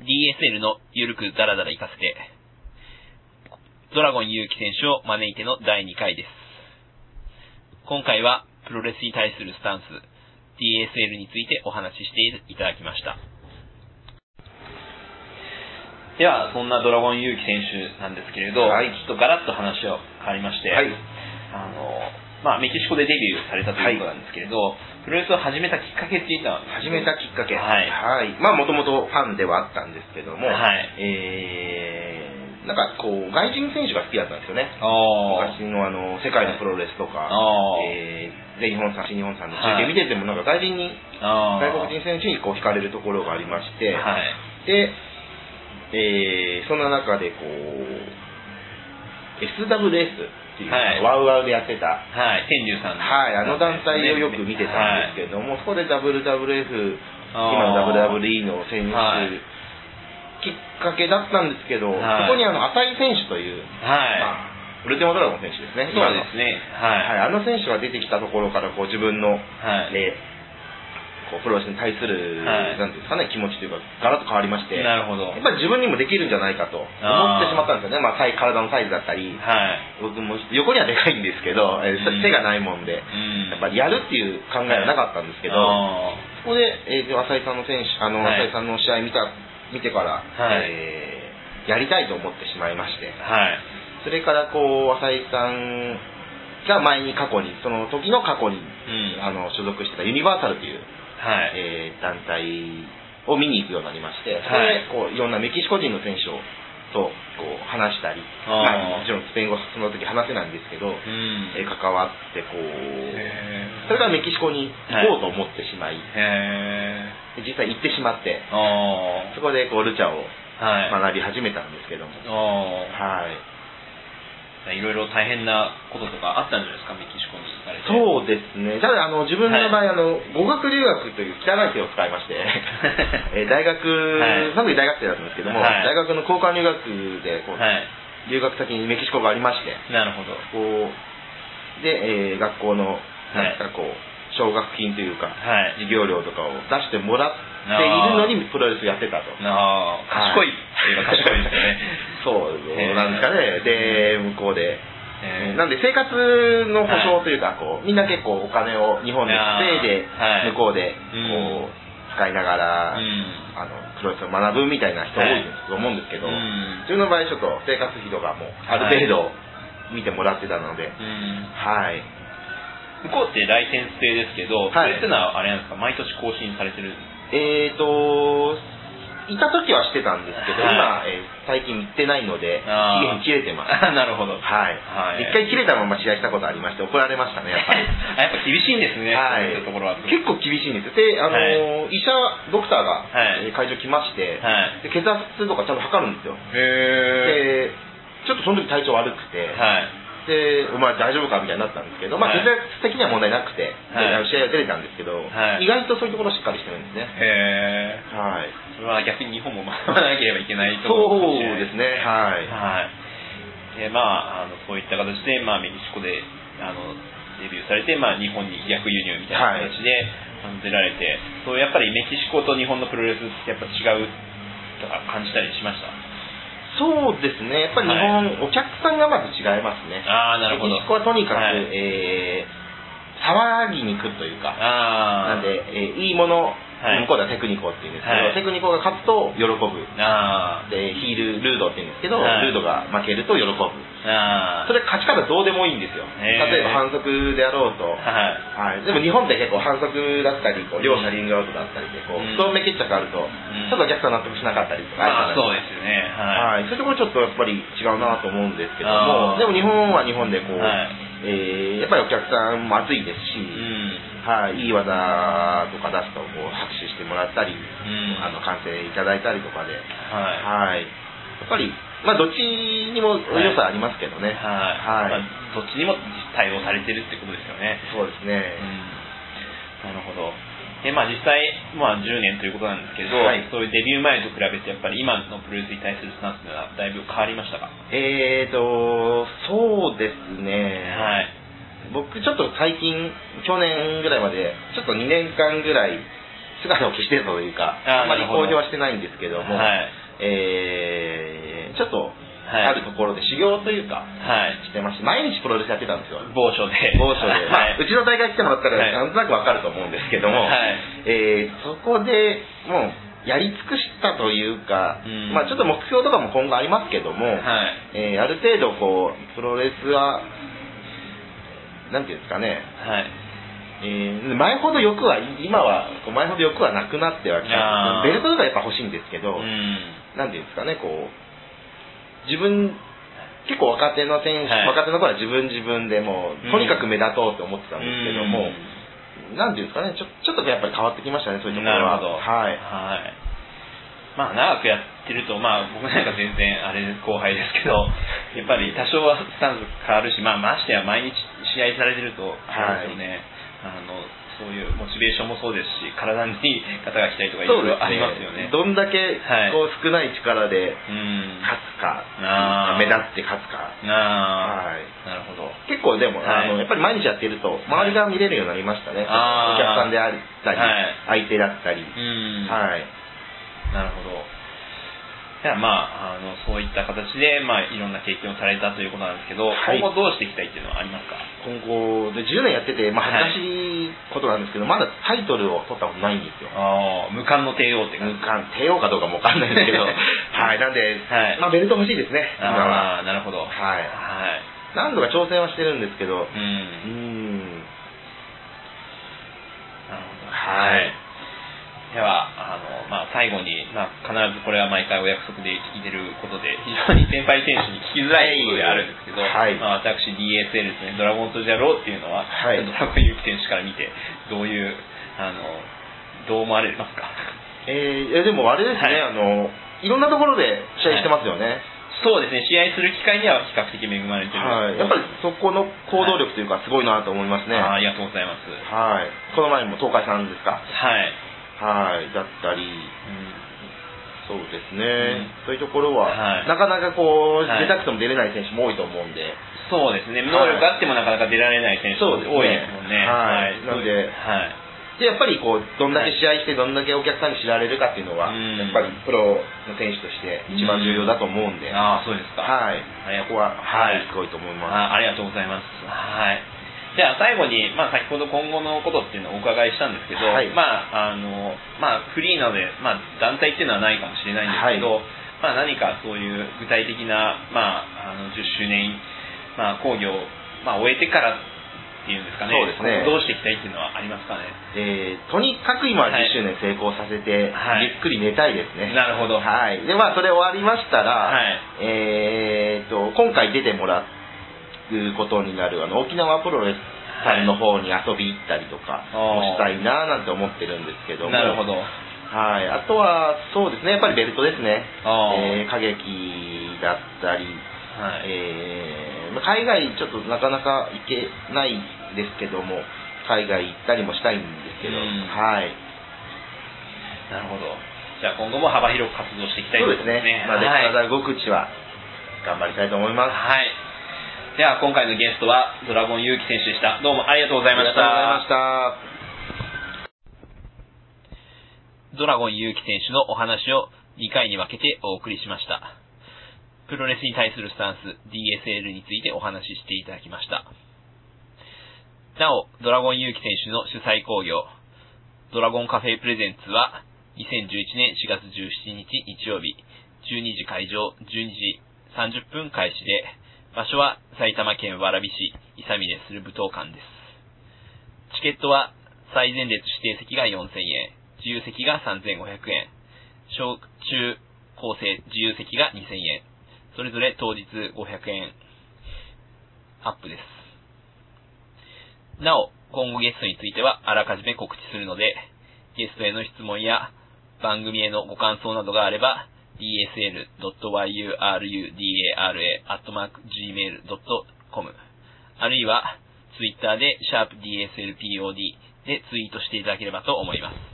DSL のゆるくダラダラ行かせて、ドラゴン勇気選手を招いての第2回です。今回はプロレスに対するスタンス、DSL についてお話ししていただきました。では、そんなドラゴン勇気選手なんですけれど、はいちょっとガラッと話を変わりまして、はいあの、まあ、メキシコでデビューされたということなんですけれど、プロレスを始めたきっかけっていうのは、始めたきっかけ。はい。はい。まあ、もともとファンではあったんですけども、はい。えー、なんかこう、外人選手が好きだったんですよね。あ昔のあの、世界のプロレスとか、あー。えー、全日本さん、新日本さんの中継見てても、なんか外人に、あ外国人選手にこう惹かれるところがありまして、はい。で、えー、そんな中でこう、SWS っていう、はい。ワウワウでやってた、はい、天竜さんの。はい、あの団体をよく見てたんですけれども、そこで WWF、今の WWE の選手、はい。きっかけだったんですけど、はい。そこにあの浅井選手という、はい。まあウルティマドラゴン選手ですね、そうですね。はい、はい。あの選手が出てきたところからこう自分の、はい。えプロレスに対する、はいなんていうんですかね、気持ちというか、ガラッと変わりまして、なるほど。やっぱり自分にもできるんじゃないかと思ってしまったんですよね、まあ、体体のサイズだったり、はい。僕も横にはでかいんですけど、えーうん背がないもんで、うん。やっぱりやるっていう考えはなかったんですけど、あそこで、えー、浅井さんの選手、あの、はい浅井さんの試合見た、見てから、はいえーやりたいと思ってしまいまして、ーはい。それからこう、浅井さんが前に過去に、その時の過去に、うん。あの、所属してたユニバーサルという、はい。えー団体を見に行くようになりまして、そこはいでこういろんなメキシコ人の選手をとこう話したり、まあ、もちろんスペイン語その時話せないんですけど、うん。えー関わってこう、へそれからメキシコに行こうと思ってしまい、ーへで実際行ってしまって、そこでこうルチャを。学び始めたんですけども、あはい。あ。いろいろ大変なこととかあったんじゃないですか、メキシコに。そうですね。ただ、あの、自分の場合、あの、語学留学という汚い手を使いまして、えー大学、はいその時大学生だったんですけども、はい大学の交換留学で、こう、はい。留学先にメキシコがありまして、なるほど。こう、で、えー学校の、はいなんですか、こう、奨学金というか、はい。授業料とかを出してもらっているのにプロレスやってたと。ああ、賢いっていうか賢いですよね。そうなんですかね。で、向こうで、えー。なんで生活の保障というか、こうみんな結構お金を日本で稼いではい。向こうでうん。こう使いながら、うん。あのプロレスを学ぶみたいな人多いと思うんですけど、うん。自分の場合ちょっと生活費とかもある程度見てもらってたので、うん。はい。向こうってライセンス制ですけど、はい。それってのはあれなんですか、毎年更新されてる？えーと、いた時はしてたんですけど、はい今、えー最近行ってないので、期限切れてます。あ なるほど。はい。はい一回切れたまま試合したことありまして、怒られましたね、やっぱり。あ やっぱ厳しいんですね、はいところは。結構厳しいんですよ。で、あのー医者、ドクターが、はいえー会場来まして、はい。で血圧とかちゃんと測るんですよ。へで、ちょっとその時体調悪くて、はい。で、お前大丈夫かみたいになったんですけど、まあはい血圧的には問題なくて、はい試合は出れたんですけど、はい意外とそういうところしっかりしてるんですね。へえ。はい。それは逆に日本も学ばなければいけないところかもしれそうですね、はい。はい。で、まあ、あのそういった形で、まあ、メキシコで、あの、デビューされて、まあ、日本に逆輸入みたいな形で、あの出られて、そう、やっぱりメキシコと日本のプロレスってやっぱ違うとか感じたりしました？そうですね、やっぱり日本、お客さんがまず違いますね。ああ、なるほど。メキシコはとにかく、はいえー騒ぎに来るというか、ああ。なんで、えーいいもの、はい向こうではテクニコっていうんですけど、はいテクニコが勝つと喜ぶ。あで、ヒール、ルードって言うんですけど、はいルードが負けると喜ぶ。それ勝ち方どうでもいいんですよ。例えば反則であろうと。はい。はい、でも日本って結構反則だったり、こう両者リングアウトだったりで、こう、うんストーン目決着あると、んちょっとお客さん納得しなかったりとかまあ、そううですよね。はい。はい、そういうところちょっとやっぱり違うなと思うんですけども、でも日本は日本でこう、はいえーやっぱりお客さんも熱いですし、うん。はい、いい技とか出すとこう拍手してもらったり、ん。あの歓声いただいたりとかで、はい。はい、やっぱり、まあ、どっちにも良さありますけどね、はい。はい。まあどっちにも対応されてるってことですよね。そうですね、なるほど。で、まあ実際、まあ10年ということなんですけど、はい。そういうデビュー前と比べて、やっぱり今のプロレスに対するスタンスがだいぶ変わりましたか？えーと、そうですね、はい。僕ちょっと最近、去年ぐらいまで、ちょっと2年間ぐらい、姿を消してたというか、あーあまり公表はしてないんですけども、はい。えーちょっと、はい。あるところで修行というか、はい。してまして、毎日プロレスやってたんですよ。某所で。某所で、まはい。あ、うちの大会来てもらったら、はい。なんとなくわかると思うんですけども、はい。えーそこでもう、やり尽くしたというか、うん。まあちょっと目標とかも今後ありますけども、はい。えーある程度こう、プロレスは、なんていうんですかね、はい。えー前ほど欲は、今は、こう前ほど欲はなくなってはきた。あー。ベルトとかやっぱ欲しいんですけど、うん。なんていうんですかね、こう、自分、結構若手の選手、はい。若手の頃は自分自分でもう、うん。とにかく目立とうと思ってたんですけども、なんていうんですかね、ちょちょっとやっぱり変わってきましたね、そういうところは。なるほど。はい。はい。まあ長くやってるとまあ僕なんか全然あれ後輩ですけどやっぱり多少はスタンス変わるしまあましてや毎日試合されてるとあれですよね、あのそういうモチベーションもそうですし体にいい方が来たりとかいろいろありますよね。どんだけはい。こう少ない力でうん。勝つか、あ。ー目立って勝つか。はい。なるほど。結構でも、はい。あのやっぱり毎日やってると周りが見れるようになりましたね、お客さんであったり、はい。相手だったり、うん。はい、なるほど。じゃあまあ、あの、そういった形で、まあ、いろんな経験をされたということなんですけど、はい今後どうしていきたいっていうのはありますか？今後で10年やってて、まあ、恥ずかしいことなんですけど、まだタイトルを取ったことないんですよ。ああ、無冠の帝王って感じ。無冠、帝王かどうかもわかんないですけど、はい、なんで、はいまあ、ベルト欲しいですね、今は。ああ、なるほど。はいはい。何度か挑戦はしてるんですけど、う。うんーん、最後に、まあ、必ずこれは毎回お約束で聞いてることで、非常に先輩選手に聞きづらいことであるんですけど、はいまあ、私 DSL ですね、ドラゴンとジャローっていうのは、はいドラゴンユキ選手から見て、どういう、あの、どう思われますか？えーいやでもあれですね、はいあの、いろんなところで試合してますよね。そうですね、試合する機会には比較的恵まれてる。はい、やっぱりそこの行動力というか、すごいなと思いますね。はい。ありがとうございます。この前も東海さんですか？はい。はい。だったり、そうですね、そういうところは、はいなかなかこう、はい出たくても出れない選手も多いと思うんで、そうですね、能力あってもなかなか出られない選手多いですもんね。はいなのではい。でやっぱりこう、どんだけ試合して、どんだけお客さんに知られるかっていうのは、うんやっぱりプロの選手として一番重要だと思うんで、ああ、そうですか。はい。ありがとうここは、はい、はいすごいと思います。あありがとうございます。はい。じゃあ最後に、まあ、先ほど今後のことっていうのをお伺いしたんですけど、はいまあ、あの、まあ、フリーなので、まあ、団体っていうのはないかもしれないんですけど、はいまあ、何かそういう具体的な、まあ、あの、10周年、まあ、講義を、まあ、終えてからっていうんですかね、そうですねどうしていきたいっていうのはありますかね。えーとにかく今ははい10周年成功させて、はいゆっくり寝たいですね。なるほど。はい。で、まあ、それ終わりましたら、はいえーと、今回出てもらうことになる、あの、沖縄プロレスさんの方に遊び行ったりとかもしたいななんて思ってるんですけども。なるほど。はい。あとは、そうですね、やっぱりベルトですね。えー、歌劇だったり、はい。えーまあ海外ちょっとなかなか行けないですけども、海外行ったりもしたいんですけど、うんはい。なるほど。じゃあ今後も幅広く活動していきたいそうとですね。まあ、ではい体動くうちは頑張りたいと思います。はい。では今回のゲストはドラゴン勇気選手でした。どうもありがとうございました。ありがとうございました。ドラゴン勇気選手のお話を2回に分けてお送りしました。プロレスに対するスタンス DSL についてお話ししていただきました。なお、ドラゴン勇気選手の主催工業、ドラゴンカフェプレゼンツは2011年4月17日日曜日、12時会場、12時30分開始で、場所は埼玉県蕨市伊佐峰する舞踏館です。チケットは最前列指定席が4000円、自由席が3500円、小中高生自由席が2000円、それぞれ当日500円アップです。なお、今後ゲストについてはあらかじめ告知するので、ゲストへの質問や番組へのご感想などがあれば、dsl.yurudara.gmail.com あるいは、ツイッターで、シャープ #DSLPOD でツイートしていただければと思います。